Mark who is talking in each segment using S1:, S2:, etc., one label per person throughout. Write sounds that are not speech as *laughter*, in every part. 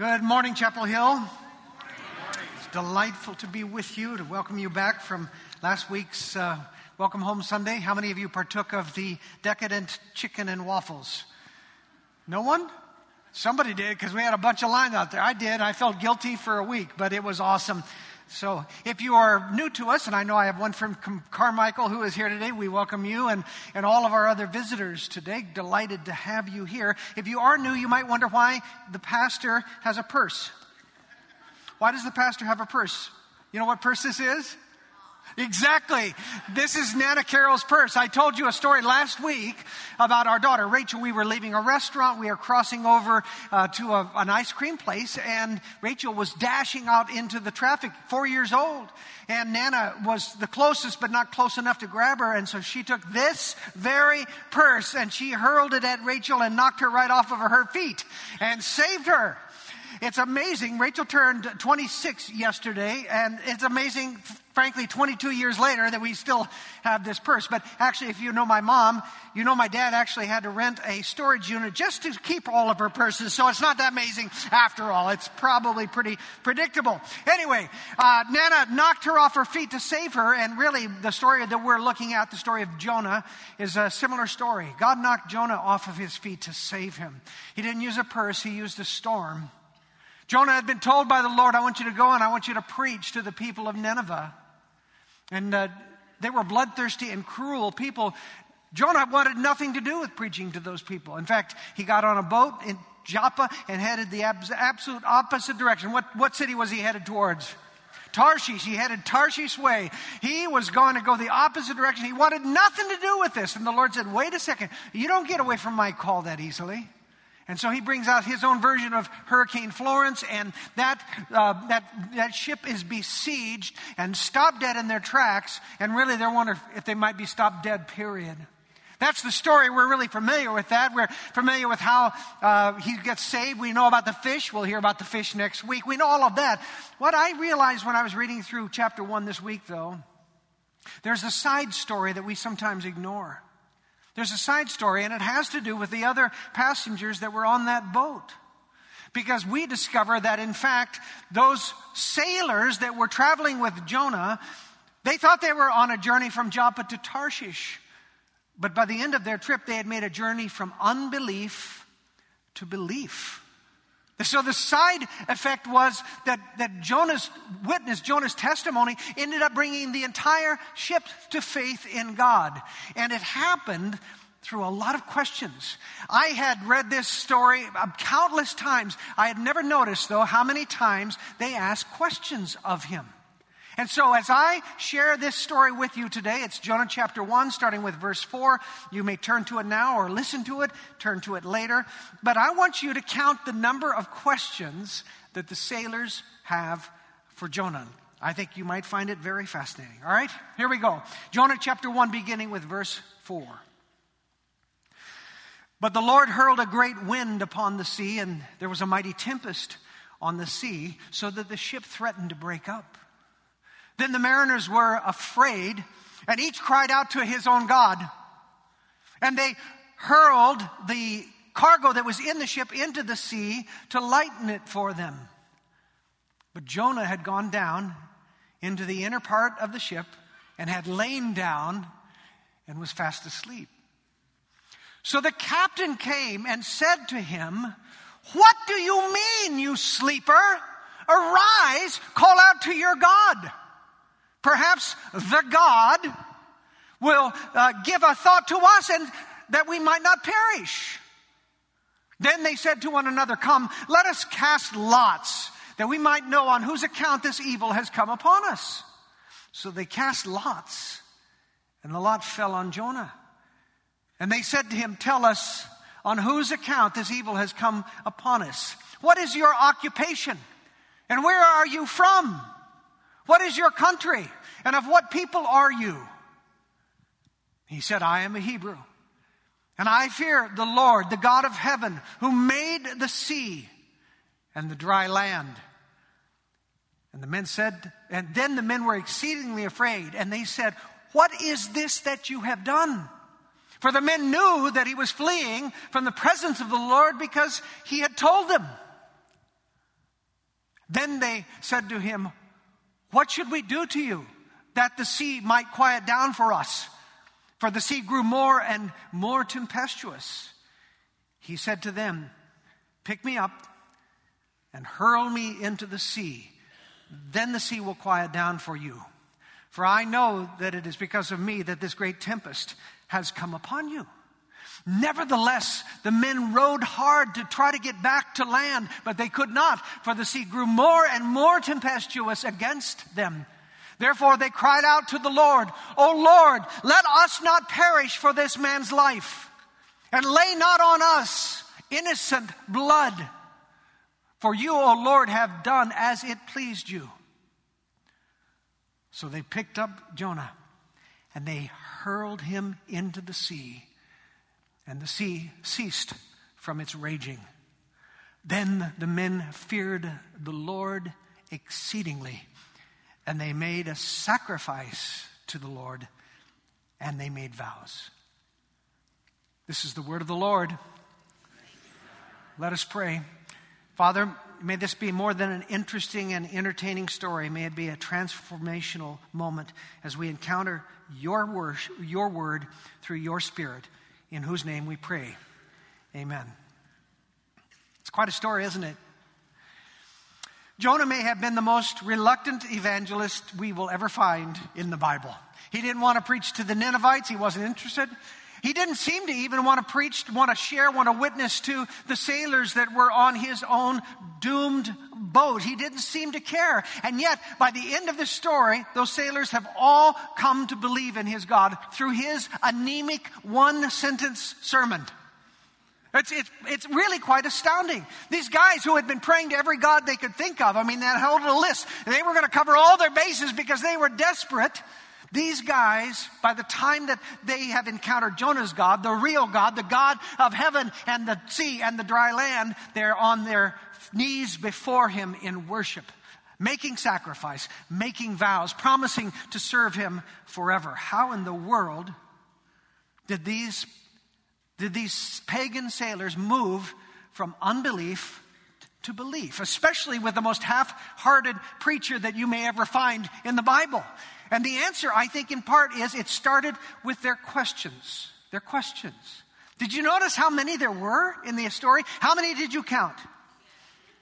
S1: Good morning, Chapel Hill. It's delightful to be with you, to welcome you back from last week's uh, Welcome Home Sunday. How many of you partook of the decadent chicken and waffles? No one? Somebody did because we had a bunch of lines out there. I did. I felt guilty for a week, but it was awesome. So, if you are new to us, and I know I have one from Carmichael who is here today, we welcome you and, and all of our other visitors today. Delighted to have you here. If you are new, you might wonder why the pastor has a purse. Why does the pastor have a purse? You know what purse this is? Exactly. This is Nana Carroll's purse. I told you a story last week about our daughter, Rachel. We were leaving a restaurant. We are crossing over uh, to a, an ice cream place, and Rachel was dashing out into the traffic, four years old. And Nana was the closest, but not close enough to grab her. And so she took this very purse and she hurled it at Rachel and knocked her right off of her feet and saved her. It's amazing. Rachel turned 26 yesterday, and it's amazing, frankly, 22 years later that we still have this purse. But actually, if you know my mom, you know my dad actually had to rent a storage unit just to keep all of her purses. So it's not that amazing after all. It's probably pretty predictable. Anyway, uh, Nana knocked her off her feet to save her, and really the story that we're looking at, the story of Jonah, is a similar story. God knocked Jonah off of his feet to save him. He didn't use a purse, he used a storm. Jonah had been told by the Lord, I want you to go and I want you to preach to the people of Nineveh. And uh, they were bloodthirsty and cruel people. Jonah wanted nothing to do with preaching to those people. In fact, he got on a boat in Joppa and headed the absolute opposite direction. What, what city was he headed towards? Tarshish. He headed Tarshish way. He was going to go the opposite direction. He wanted nothing to do with this. And the Lord said, wait a second. You don't get away from my call that easily. And so he brings out his own version of Hurricane Florence, and that, uh, that, that ship is besieged and stopped dead in their tracks, and really they're wonder if they might be stopped dead, period. That's the story. We're really familiar with that. We're familiar with how uh, he gets saved. We know about the fish. We'll hear about the fish next week. We know all of that. What I realized when I was reading through chapter one this week, though, there's a side story that we sometimes ignore. There's a side story, and it has to do with the other passengers that were on that boat. Because we discover that, in fact, those sailors that were traveling with Jonah, they thought they were on a journey from Joppa to Tarshish. But by the end of their trip, they had made a journey from unbelief to belief. So the side effect was that, that Jonah's witness, Jonah's testimony, ended up bringing the entire ship to faith in God. And it happened through a lot of questions. I had read this story um, countless times. I had never noticed, though, how many times they asked questions of him. And so, as I share this story with you today, it's Jonah chapter 1, starting with verse 4. You may turn to it now or listen to it, turn to it later. But I want you to count the number of questions that the sailors have for Jonah. I think you might find it very fascinating. All right, here we go. Jonah chapter 1, beginning with verse 4. But the Lord hurled a great wind upon the sea, and there was a mighty tempest on the sea, so that the ship threatened to break up. Then the mariners were afraid, and each cried out to his own God. And they hurled the cargo that was in the ship into the sea to lighten it for them. But Jonah had gone down into the inner part of the ship and had lain down and was fast asleep. So the captain came and said to him, What do you mean, you sleeper? Arise, call out to your God. Perhaps the God will uh, give a thought to us and that we might not perish. Then they said to one another, Come, let us cast lots, that we might know on whose account this evil has come upon us. So they cast lots, and the lot fell on Jonah. And they said to him, Tell us on whose account this evil has come upon us. What is your occupation? And where are you from? What is your country? And of what people are you? He said, I am a Hebrew. And I fear the Lord, the God of heaven, who made the sea and the dry land. And the men said, and then the men were exceedingly afraid, and they said, What is this that you have done? For the men knew that he was fleeing from the presence of the Lord because he had told them. Then they said to him, What should we do to you that the sea might quiet down for us? For the sea grew more and more tempestuous. He said to them, Pick me up and hurl me into the sea. Then the sea will quiet down for you. For I know that it is because of me that this great tempest has come upon you. Nevertheless, the men rowed hard to try to get back to land, but they could not, for the sea grew more and more tempestuous against them. Therefore they cried out to the Lord, O Lord, let us not perish for this man's life, and lay not on us innocent blood. For you, O Lord, have done as it pleased you. So they picked up Jonah and they hurled him into the sea, and the sea ceased from its raging. Then the men feared the Lord exceedingly, and they made a sacrifice to the Lord, and they made vows. This is the word of the Lord. Let us pray. Father, may this be more than an interesting and entertaining story. May it be a transformational moment as we encounter your word, your word through your spirit, in whose name we pray. Amen. It's quite a story, isn't it? Jonah may have been the most reluctant evangelist we will ever find in the Bible. He didn't want to preach to the Ninevites, he wasn't interested. He didn't seem to even want to preach, want to share, want to witness to the sailors that were on his own doomed boat. He didn't seem to care. And yet, by the end of the story, those sailors have all come to believe in his God through his anemic one sentence sermon. It's, it's, it's really quite astounding. These guys who had been praying to every God they could think of, I mean, they held a list. They were going to cover all their bases because they were desperate. These guys, by the time that they have encountered Jonah's God, the real God, the God of heaven and the sea and the dry land, they're on their knees before him in worship, making sacrifice, making vows, promising to serve him forever. How in the world did these, did these pagan sailors move from unbelief to belief, especially with the most half hearted preacher that you may ever find in the Bible? And the answer, I think, in part is it started with their questions. Their questions. Did you notice how many there were in the story? How many did you count?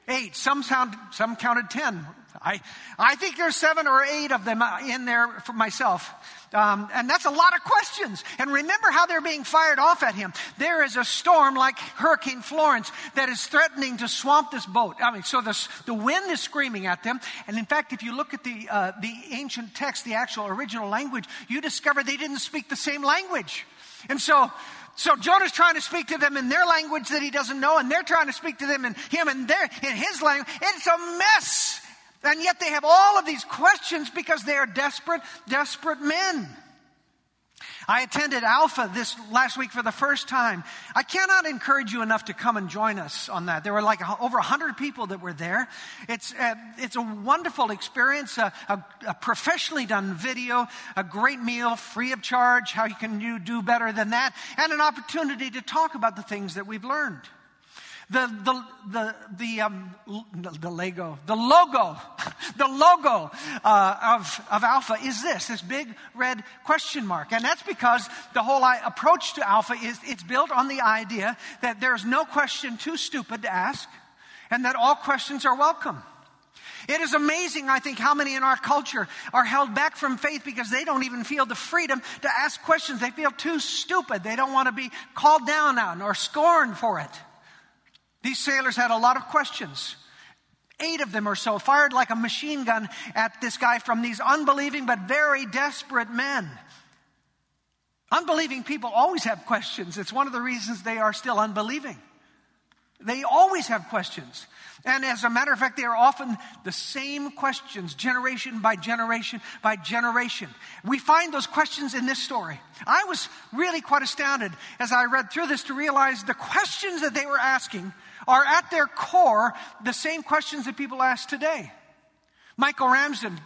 S1: Eight. Some, sound, some counted ten. I, I think there's seven or eight of them uh, in there for myself. Um, and that's a lot of questions. And remember how they're being fired off at him. There is a storm like Hurricane Florence that is threatening to swamp this boat. I mean, so the, the wind is screaming at them. And in fact, if you look at the, uh, the ancient text, the actual original language, you discover they didn't speak the same language. And so, so Jonah's trying to speak to them in their language that he doesn't know, and they're trying to speak to them in him and their in his language. It's a mess. And yet they have all of these questions because they are desperate, desperate men. I attended Alpha this last week for the first time. I cannot encourage you enough to come and join us on that. There were like over 100 people that were there. It's a, uh, it's a wonderful experience, a, a, a, professionally done video, a great meal free of charge. How can you do better than that? And an opportunity to talk about the things that we've learned. The, the, the, the, um, the Lego, the logo, *laughs* the logo uh, of, of Alpha is this, this big red question mark. And that's because the whole approach to Alpha is it's built on the idea that there's no question too stupid to ask and that all questions are welcome. It is amazing, I think, how many in our culture are held back from faith because they don't even feel the freedom to ask questions. They feel too stupid. They don't want to be called down on or scorned for it. These sailors had a lot of questions. Eight of them or so fired like a machine gun at this guy from these unbelieving but very desperate men. Unbelieving people always have questions. It's one of the reasons they are still unbelieving. They always have questions. And as a matter of fact, they are often the same questions, generation by generation by generation. We find those questions in this story. I was really quite astounded as I read through this to realize the questions that they were asking are at their core the same questions that people ask today. Michael Ramsden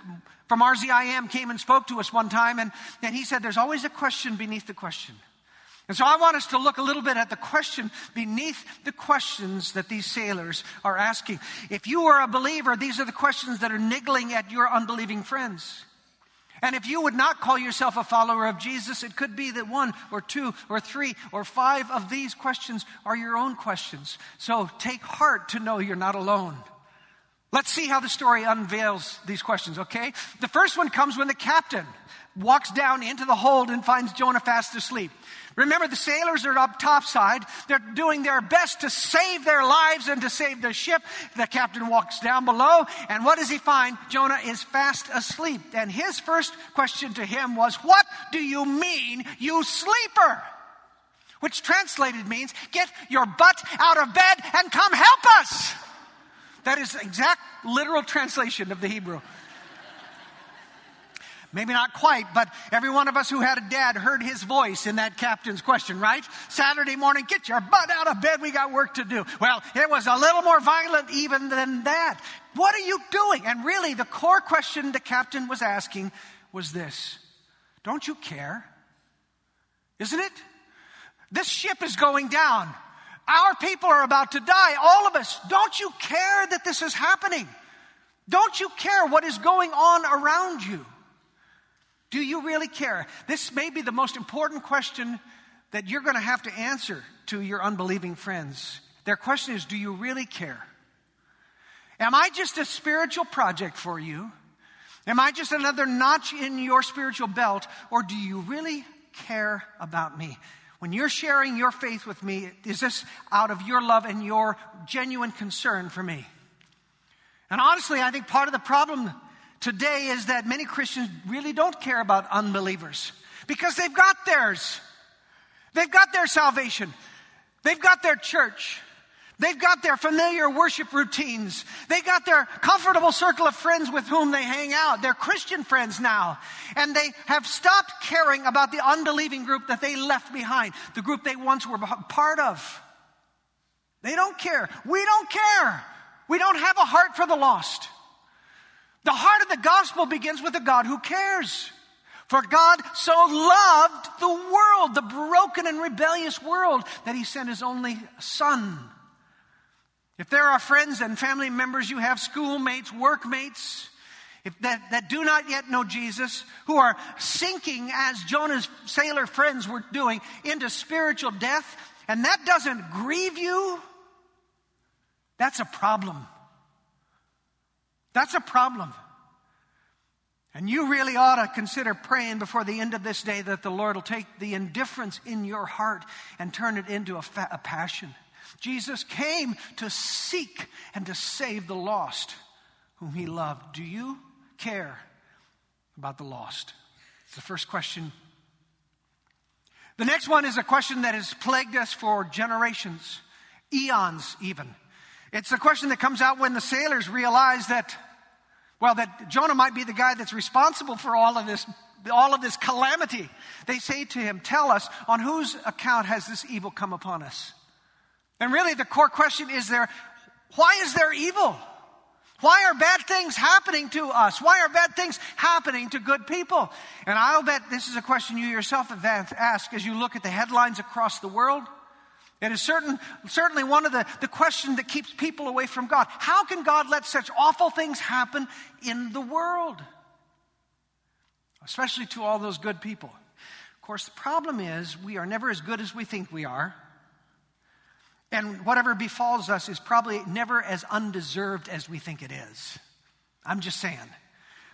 S1: from RZIM came and spoke to us one time, and, and he said, There's always a question beneath the question. And so I want us to look a little bit at the question beneath the questions that these sailors are asking. If you are a believer, these are the questions that are niggling at your unbelieving friends. And if you would not call yourself a follower of Jesus, it could be that one or two or three or five of these questions are your own questions. So take heart to know you're not alone. Let's see how the story unveils these questions, okay? The first one comes when the captain walks down into the hold and finds Jonah fast asleep. Remember, the sailors are up topside. They're doing their best to save their lives and to save the ship. The captain walks down below, and what does he find? Jonah is fast asleep. And his first question to him was, What do you mean, you sleeper? Which translated means, Get your butt out of bed and come help us. That is exact literal translation of the Hebrew. Maybe not quite, but every one of us who had a dad heard his voice in that captain's question, right? Saturday morning, get your butt out of bed, we got work to do. Well, it was a little more violent even than that. What are you doing? And really, the core question the captain was asking was this Don't you care? Isn't it? This ship is going down. Our people are about to die, all of us. Don't you care that this is happening? Don't you care what is going on around you? Do you really care? This may be the most important question that you're going to have to answer to your unbelieving friends. Their question is Do you really care? Am I just a spiritual project for you? Am I just another notch in your spiritual belt? Or do you really care about me? When you're sharing your faith with me, is this out of your love and your genuine concern for me? And honestly, I think part of the problem today is that many Christians really don't care about unbelievers because they've got theirs. They've got their salvation. They've got their church. They've got their familiar worship routines. They've got their comfortable circle of friends with whom they hang out. They're Christian friends now. And they have stopped caring about the unbelieving group that they left behind, the group they once were part of. They don't care. We don't care. We don't have a heart for the lost. The heart of the gospel begins with a God who cares. For God so loved the world, the broken and rebellious world, that he sent his only son. If there are friends and family members you have, schoolmates, workmates, if that, that do not yet know Jesus, who are sinking as Jonah's sailor friends were doing into spiritual death, and that doesn't grieve you, that's a problem. That's a problem. And you really ought to consider praying before the end of this day that the Lord will take the indifference in your heart and turn it into a, fa- a passion. Jesus came to seek and to save the lost whom he loved. Do you care about the lost? It's the first question. The next one is a question that has plagued us for generations, eons even. It's the question that comes out when the sailors realize that, well, that Jonah might be the guy that's responsible for all of this, all of this calamity. They say to him, Tell us, on whose account has this evil come upon us? And really, the core question is there, why is there evil? Why are bad things happening to us? Why are bad things happening to good people? And I'll bet this is a question you yourself have asked as you look at the headlines across the world. It is certain, certainly one of the, the questions that keeps people away from God. How can God let such awful things happen in the world? Especially to all those good people. Of course, the problem is we are never as good as we think we are. And whatever befalls us is probably never as undeserved as we think it is. I'm just saying.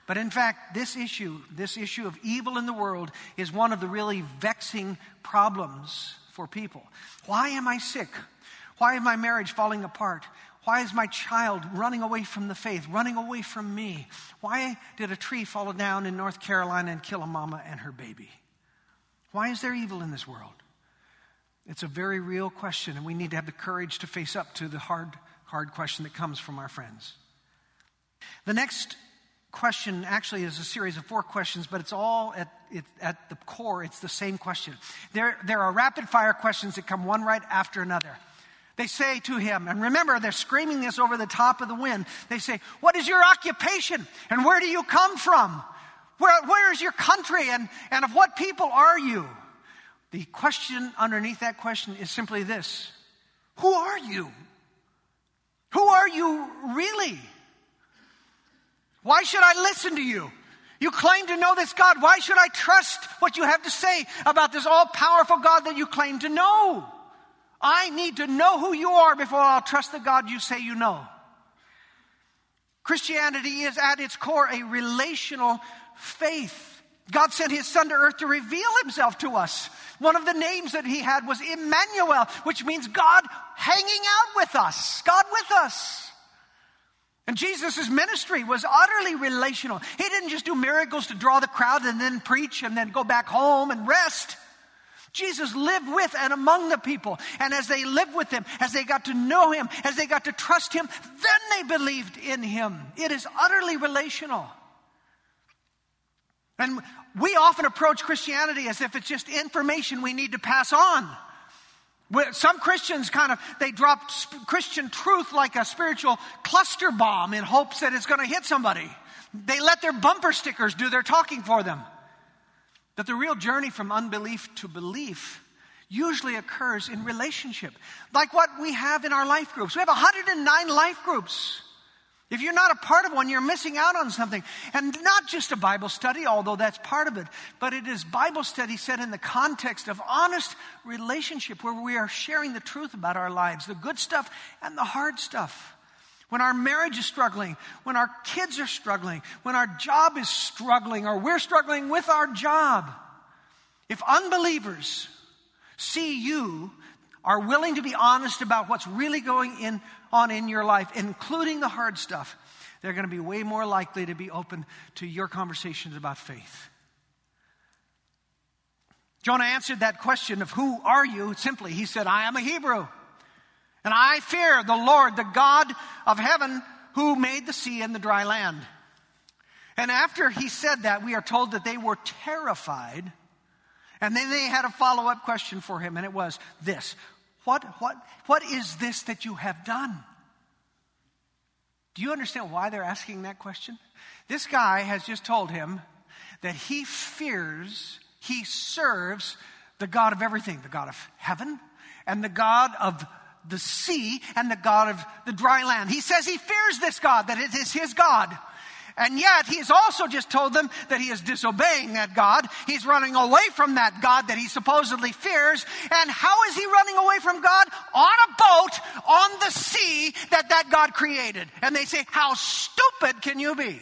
S1: But in fact, this issue, this issue of evil in the world, is one of the really vexing problems for people. Why am I sick? Why is my marriage falling apart? Why is my child running away from the faith, running away from me? Why did a tree fall down in North Carolina and kill a mama and her baby? Why is there evil in this world? It's a very real question, and we need to have the courage to face up to the hard, hard question that comes from our friends. The next question actually is a series of four questions, but it's all at, it, at the core, it's the same question. There, there are rapid fire questions that come one right after another. They say to him, and remember, they're screaming this over the top of the wind. They say, What is your occupation? And where do you come from? Where, where is your country? And, and of what people are you? The question underneath that question is simply this Who are you? Who are you really? Why should I listen to you? You claim to know this God. Why should I trust what you have to say about this all powerful God that you claim to know? I need to know who you are before I'll trust the God you say you know. Christianity is at its core a relational faith. God sent his son to earth to reveal himself to us. One of the names that he had was Emmanuel, which means God hanging out with us, God with us. And Jesus' ministry was utterly relational. He didn't just do miracles to draw the crowd and then preach and then go back home and rest. Jesus lived with and among the people. And as they lived with him, as they got to know him, as they got to trust him, then they believed in him. It is utterly relational. And we often approach Christianity as if it's just information we need to pass on. Some Christians kind of, they drop Christian truth like a spiritual cluster bomb in hopes that it's going to hit somebody. They let their bumper stickers do their talking for them. But the real journey from unbelief to belief usually occurs in relationship, like what we have in our life groups. We have 109 life groups. If you're not a part of one, you're missing out on something. And not just a Bible study, although that's part of it, but it is Bible study set in the context of honest relationship where we are sharing the truth about our lives, the good stuff and the hard stuff. When our marriage is struggling, when our kids are struggling, when our job is struggling, or we're struggling with our job. If unbelievers see you are willing to be honest about what's really going in, on in your life, including the hard stuff, they're going to be way more likely to be open to your conversations about faith. Jonah answered that question of who are you simply. He said, I am a Hebrew. And I fear the Lord, the God of heaven, who made the sea and the dry land. And after he said that, we are told that they were terrified. And then they had a follow up question for him, and it was this what, what, what is this that you have done? Do you understand why they're asking that question? This guy has just told him that he fears, he serves the God of everything, the God of heaven and the God of the sea and the God of the dry land. He says he fears this God, that it is his God. And yet, he's also just told them that he is disobeying that God. He's running away from that God that he supposedly fears. And how is he running away from God? On a boat on the sea that that God created. And they say, How stupid can you be?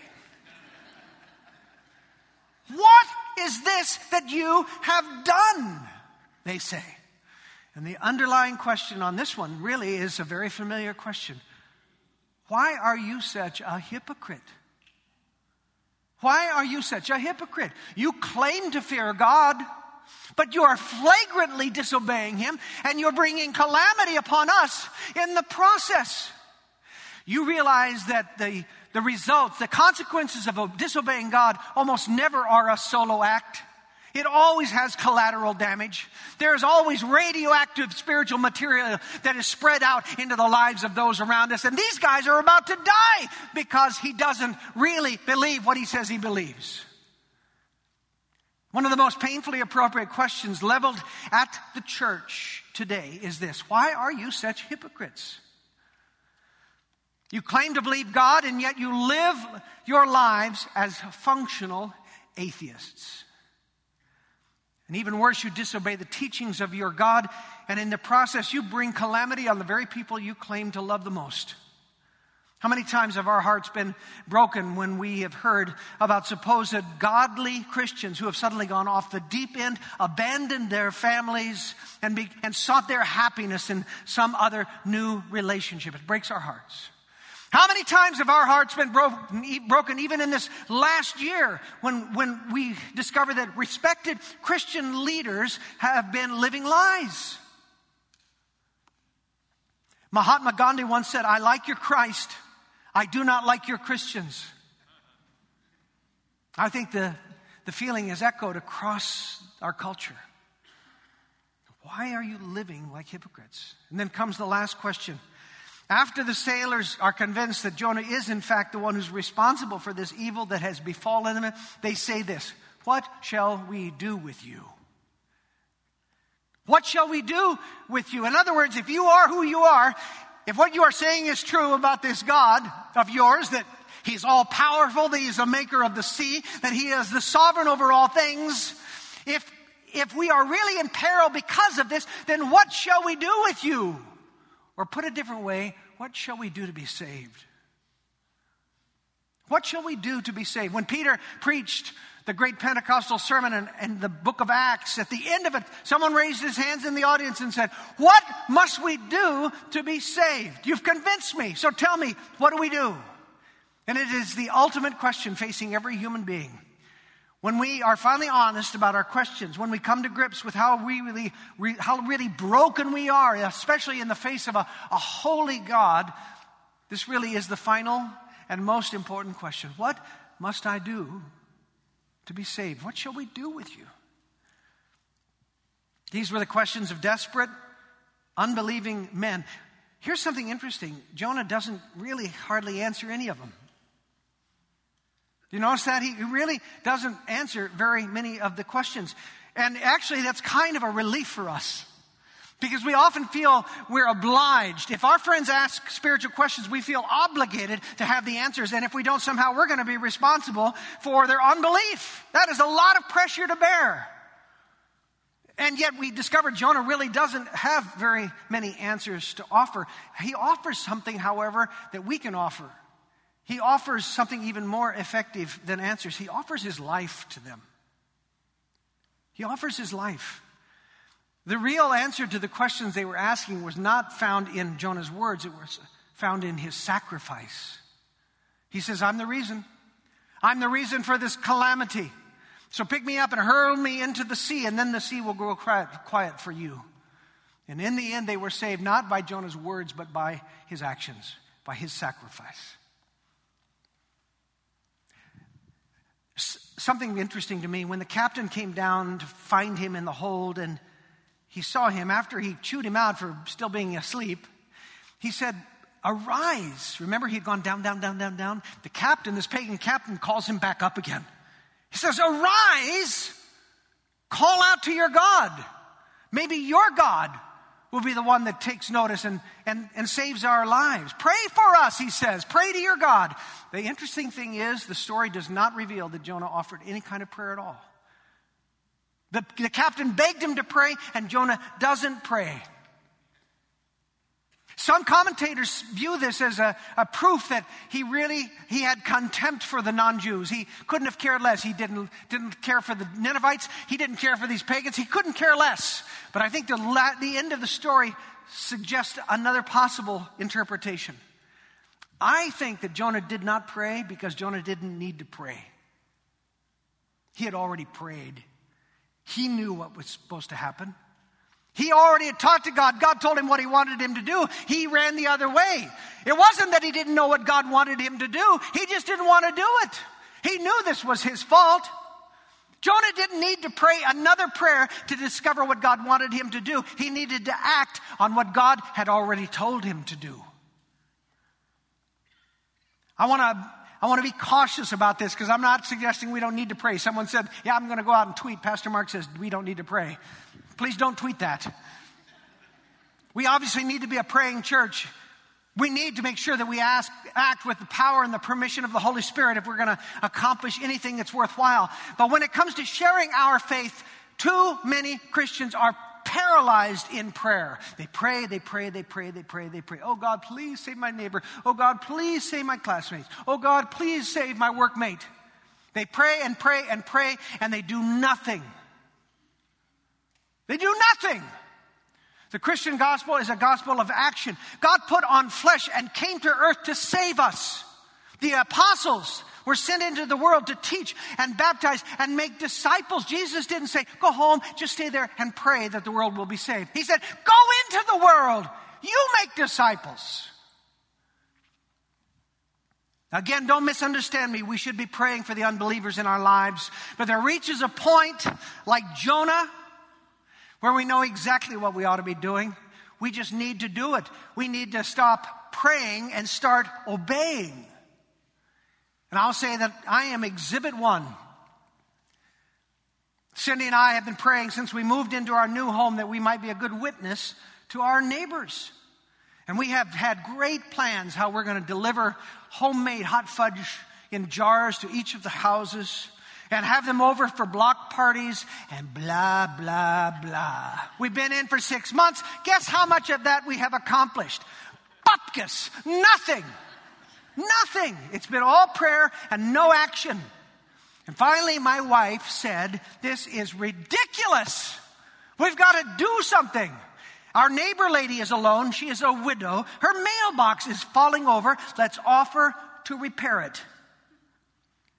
S1: What is this that you have done? They say. And the underlying question on this one really is a very familiar question Why are you such a hypocrite? Why are you such a hypocrite? You claim to fear God, but you are flagrantly disobeying Him, and you're bringing calamity upon us in the process. You realize that the, the results, the consequences of disobeying God almost never are a solo act. It always has collateral damage. There is always radioactive spiritual material that is spread out into the lives of those around us. And these guys are about to die because he doesn't really believe what he says he believes. One of the most painfully appropriate questions leveled at the church today is this Why are you such hypocrites? You claim to believe God, and yet you live your lives as functional atheists. And even worse, you disobey the teachings of your God, and in the process, you bring calamity on the very people you claim to love the most. How many times have our hearts been broken when we have heard about supposed godly Christians who have suddenly gone off the deep end, abandoned their families, and, be, and sought their happiness in some other new relationship? It breaks our hearts. How many times have our hearts been broken, even in this last year when, when we discover that respected Christian leaders have been living lies? Mahatma Gandhi once said, I like your Christ, I do not like your Christians. I think the, the feeling is echoed across our culture. Why are you living like hypocrites? And then comes the last question after the sailors are convinced that Jonah is, in fact, the one who's responsible for this evil that has befallen them, they say this What shall we do with you? What shall we do with you? In other words, if you are who you are, if what you are saying is true about this God of yours, that He's all powerful, that He's the maker of the sea, that He is the sovereign over all things, if, if we are really in peril because of this, then what shall we do with you? Or put a different way, what shall we do to be saved? What shall we do to be saved? When Peter preached the great Pentecostal sermon in, in, the book of Acts, at the end of it, someone raised his hands in the audience and said, What must we do to be saved? You've convinced me, so tell me, what do we do? And it is the ultimate question facing every human being. When we are finally honest about our questions, when we come to grips with how we really, how really broken we are, especially in the face of a, a holy God, this really is the final and most important question. What must I do to be saved? What shall we do with you? These were the questions of desperate, unbelieving men. Here's something interesting Jonah doesn't really hardly answer any of them. Do you notice that? He really doesn't answer very many of the questions. And actually, that's kind of a relief for us. Because we often feel we're obliged. If our friends ask spiritual questions, we feel obligated to have the answers. And if we don't, somehow we're going to be responsible for their unbelief. That is a lot of pressure to bear. And yet we discover Jonah really doesn't have very many answers to offer. He offers something, however, that we can offer. He offers something even more effective than answers. He offers his life to them. He offers his life. The real answer to the questions they were asking was not found in Jonah's words, it was found in his sacrifice. He says, I'm the reason. I'm the reason for this calamity. So pick me up and hurl me into the sea, and then the sea will grow quiet for you. And in the end, they were saved not by Jonah's words, but by his actions, by his sacrifice. Something interesting to me when the captain came down to find him in the hold and he saw him after he chewed him out for still being asleep. He said, Arise. Remember, he had gone down, down, down, down, down. The captain, this pagan captain, calls him back up again. He says, Arise, call out to your God. Maybe your God will be the one that takes notice and, and, and saves our lives. Pray for us, he says. Pray to your God. The interesting thing is, the story does not reveal that Jonah offered any kind of prayer at all. The, the captain begged him to pray, and Jonah doesn't pray. Some commentators view this as a, a, proof that he really he had contempt for the non-Jews. He couldn't have cared less. He didn't, didn't care for the Ninevites. He didn't care for these pagans. He couldn't care less. But I think the, the end of the story suggests another possible interpretation. I think that Jonah did not pray because Jonah didn't need to pray. He had already prayed. He knew what was supposed to happen. He already had talked to God. God told him what he wanted him to do. He ran the other way. It wasn't that he didn't know what God wanted him to do. He just didn't want to do it. He knew this was his fault. Jonah didn't need to pray another prayer to discover what God wanted him to do. He needed to act on what God had already told him to do. I want to I want to be cautious about this because I'm not suggesting we don't need to pray. Someone said, Yeah, I'm going to go out and tweet. Pastor Mark says we don't need to pray. Please don't tweet that. We obviously need to be a praying church. We need to make sure that we ask, act with the power and the permission of the Holy Spirit if we're going to accomplish anything that's worthwhile. But when it comes to sharing our faith, too many Christians are paralyzed in prayer. They pray, they pray, they pray, they pray, they pray. Oh God, please save my neighbor. Oh God, please save my classmates. Oh God, please save my workmate. They pray and pray and pray and they do nothing. They do nothing. The Christian gospel is a gospel of action. God put on flesh and came to earth to save us. The apostles were sent into the world to teach and baptize and make disciples. Jesus didn't say, go home, just stay there and pray that the world will be saved. He said, go into the world. You make disciples. Again, don't misunderstand me. We should be praying for the unbelievers in our lives. But there reaches a point, like Jonah, where we know exactly what we ought to be doing. We just need to do it. We need to stop praying and start obeying. And I'll say that I am exhibit one Cindy and I have been praying since we moved into our new home that we might be a good witness to our neighbors. And we have had great plans how we're going to deliver homemade hot fudge in jars to each of the houses and have them over for block parties and blah, blah, blah. We've been in for six months. Guess how much of that we have accomplished? Bupkis. Nothing. Nothing. It's been all prayer and no action. And finally, my wife said, This is ridiculous. We've got to do something. Our neighbor lady is alone. She is a widow. Her mailbox is falling over. Let's offer to repair it.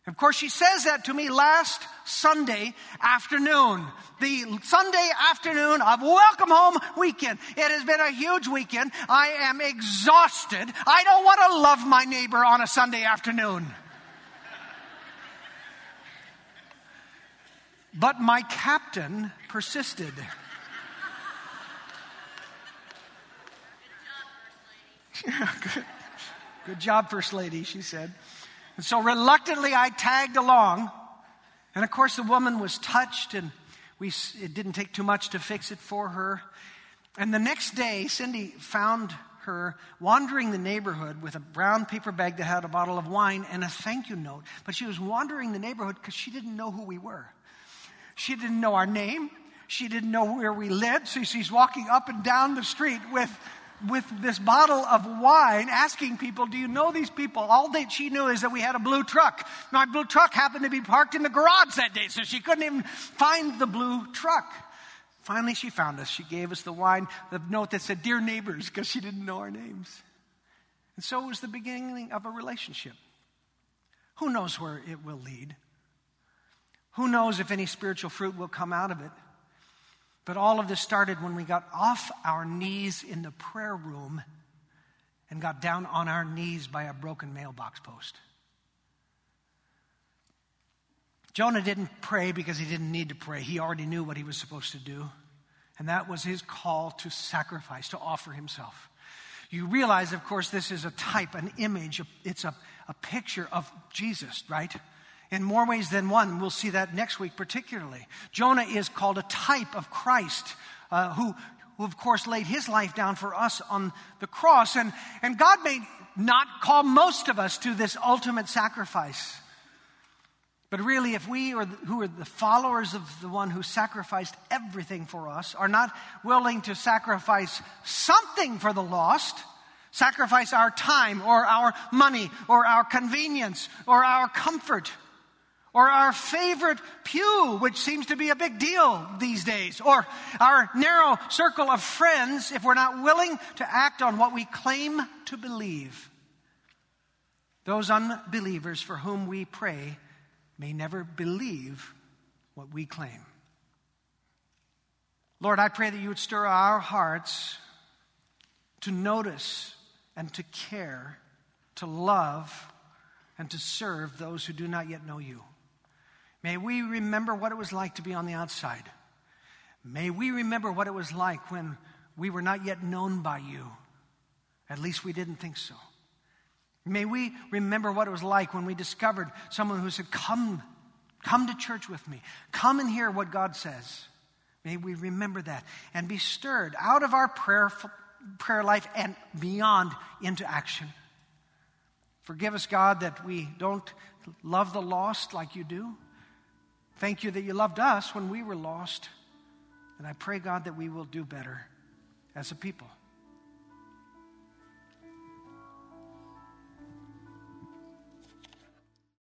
S1: Of course, she says that to me last Sunday afternoon. The Sunday afternoon of Welcome Home weekend. It has been a huge weekend. I am exhausted. I don't want to love my neighbor on a Sunday afternoon. But my captain persisted. Good job, First Lady, *laughs* she said. And so reluctantly I tagged along. And of course, the woman was touched, and we, it didn't take too much to fix it for her. And the next day, Cindy found her wandering the neighborhood with a brown paper bag that had a bottle of wine and a thank you note. But she was wandering the neighborhood because she didn't know who we were. She didn't know our name. She didn't know where we lived. So she's walking up and down the street with with this bottle of wine asking people, Do you know these people? All that she knew is that we had a blue truck. My blue truck happened to be parked in the garage that day, so she couldn't even find the blue truck. Finally, she found us. She gave us the wine, the note that said, Dear neighbors, because she didn't know our names. And so it was the beginning of a relationship. Who knows where it will lead? Who knows if any spiritual fruit will come out of it? But all of this started when we got off our knees in the prayer room and got down on our knees by a broken mailbox post. Jonah didn't pray because he didn't need to pray. He already knew what he was supposed to do. And that was his call to sacrifice, to offer himself. You realize, of course, this is a type, an image, it's a, a picture of Jesus, right? In more ways than one. We'll see that next week, particularly. Jonah is called a type of Christ, uh, who, who, of course, laid his life down for us on the cross. And, and God may not call most of us to this ultimate sacrifice. But really, if we are the, who are the followers of the one who sacrificed everything for us are not willing to sacrifice something for the lost, sacrifice our time or our money or our convenience or our comfort, or our favorite pew, which seems to be a big deal these days, or our narrow circle of friends if we're not willing to act on what we claim to believe. Those unbelievers for whom we pray may never believe what we claim. Lord, I pray that you would stir our hearts to notice and to care, to love, and to serve those who do not yet know you. May we remember what it was like to be on the outside. May we remember what it was like when we were not yet known by you. At least we didn't think so. May we remember what it was like when we discovered someone who said, Come, come to church with me. Come and hear what God says. May we remember that and be stirred out of our prayer, prayer life and beyond into action. Forgive us, God, that we don't love the lost like you do. Thank you that you loved us when we were lost. And I pray, God, that we will do better as a people.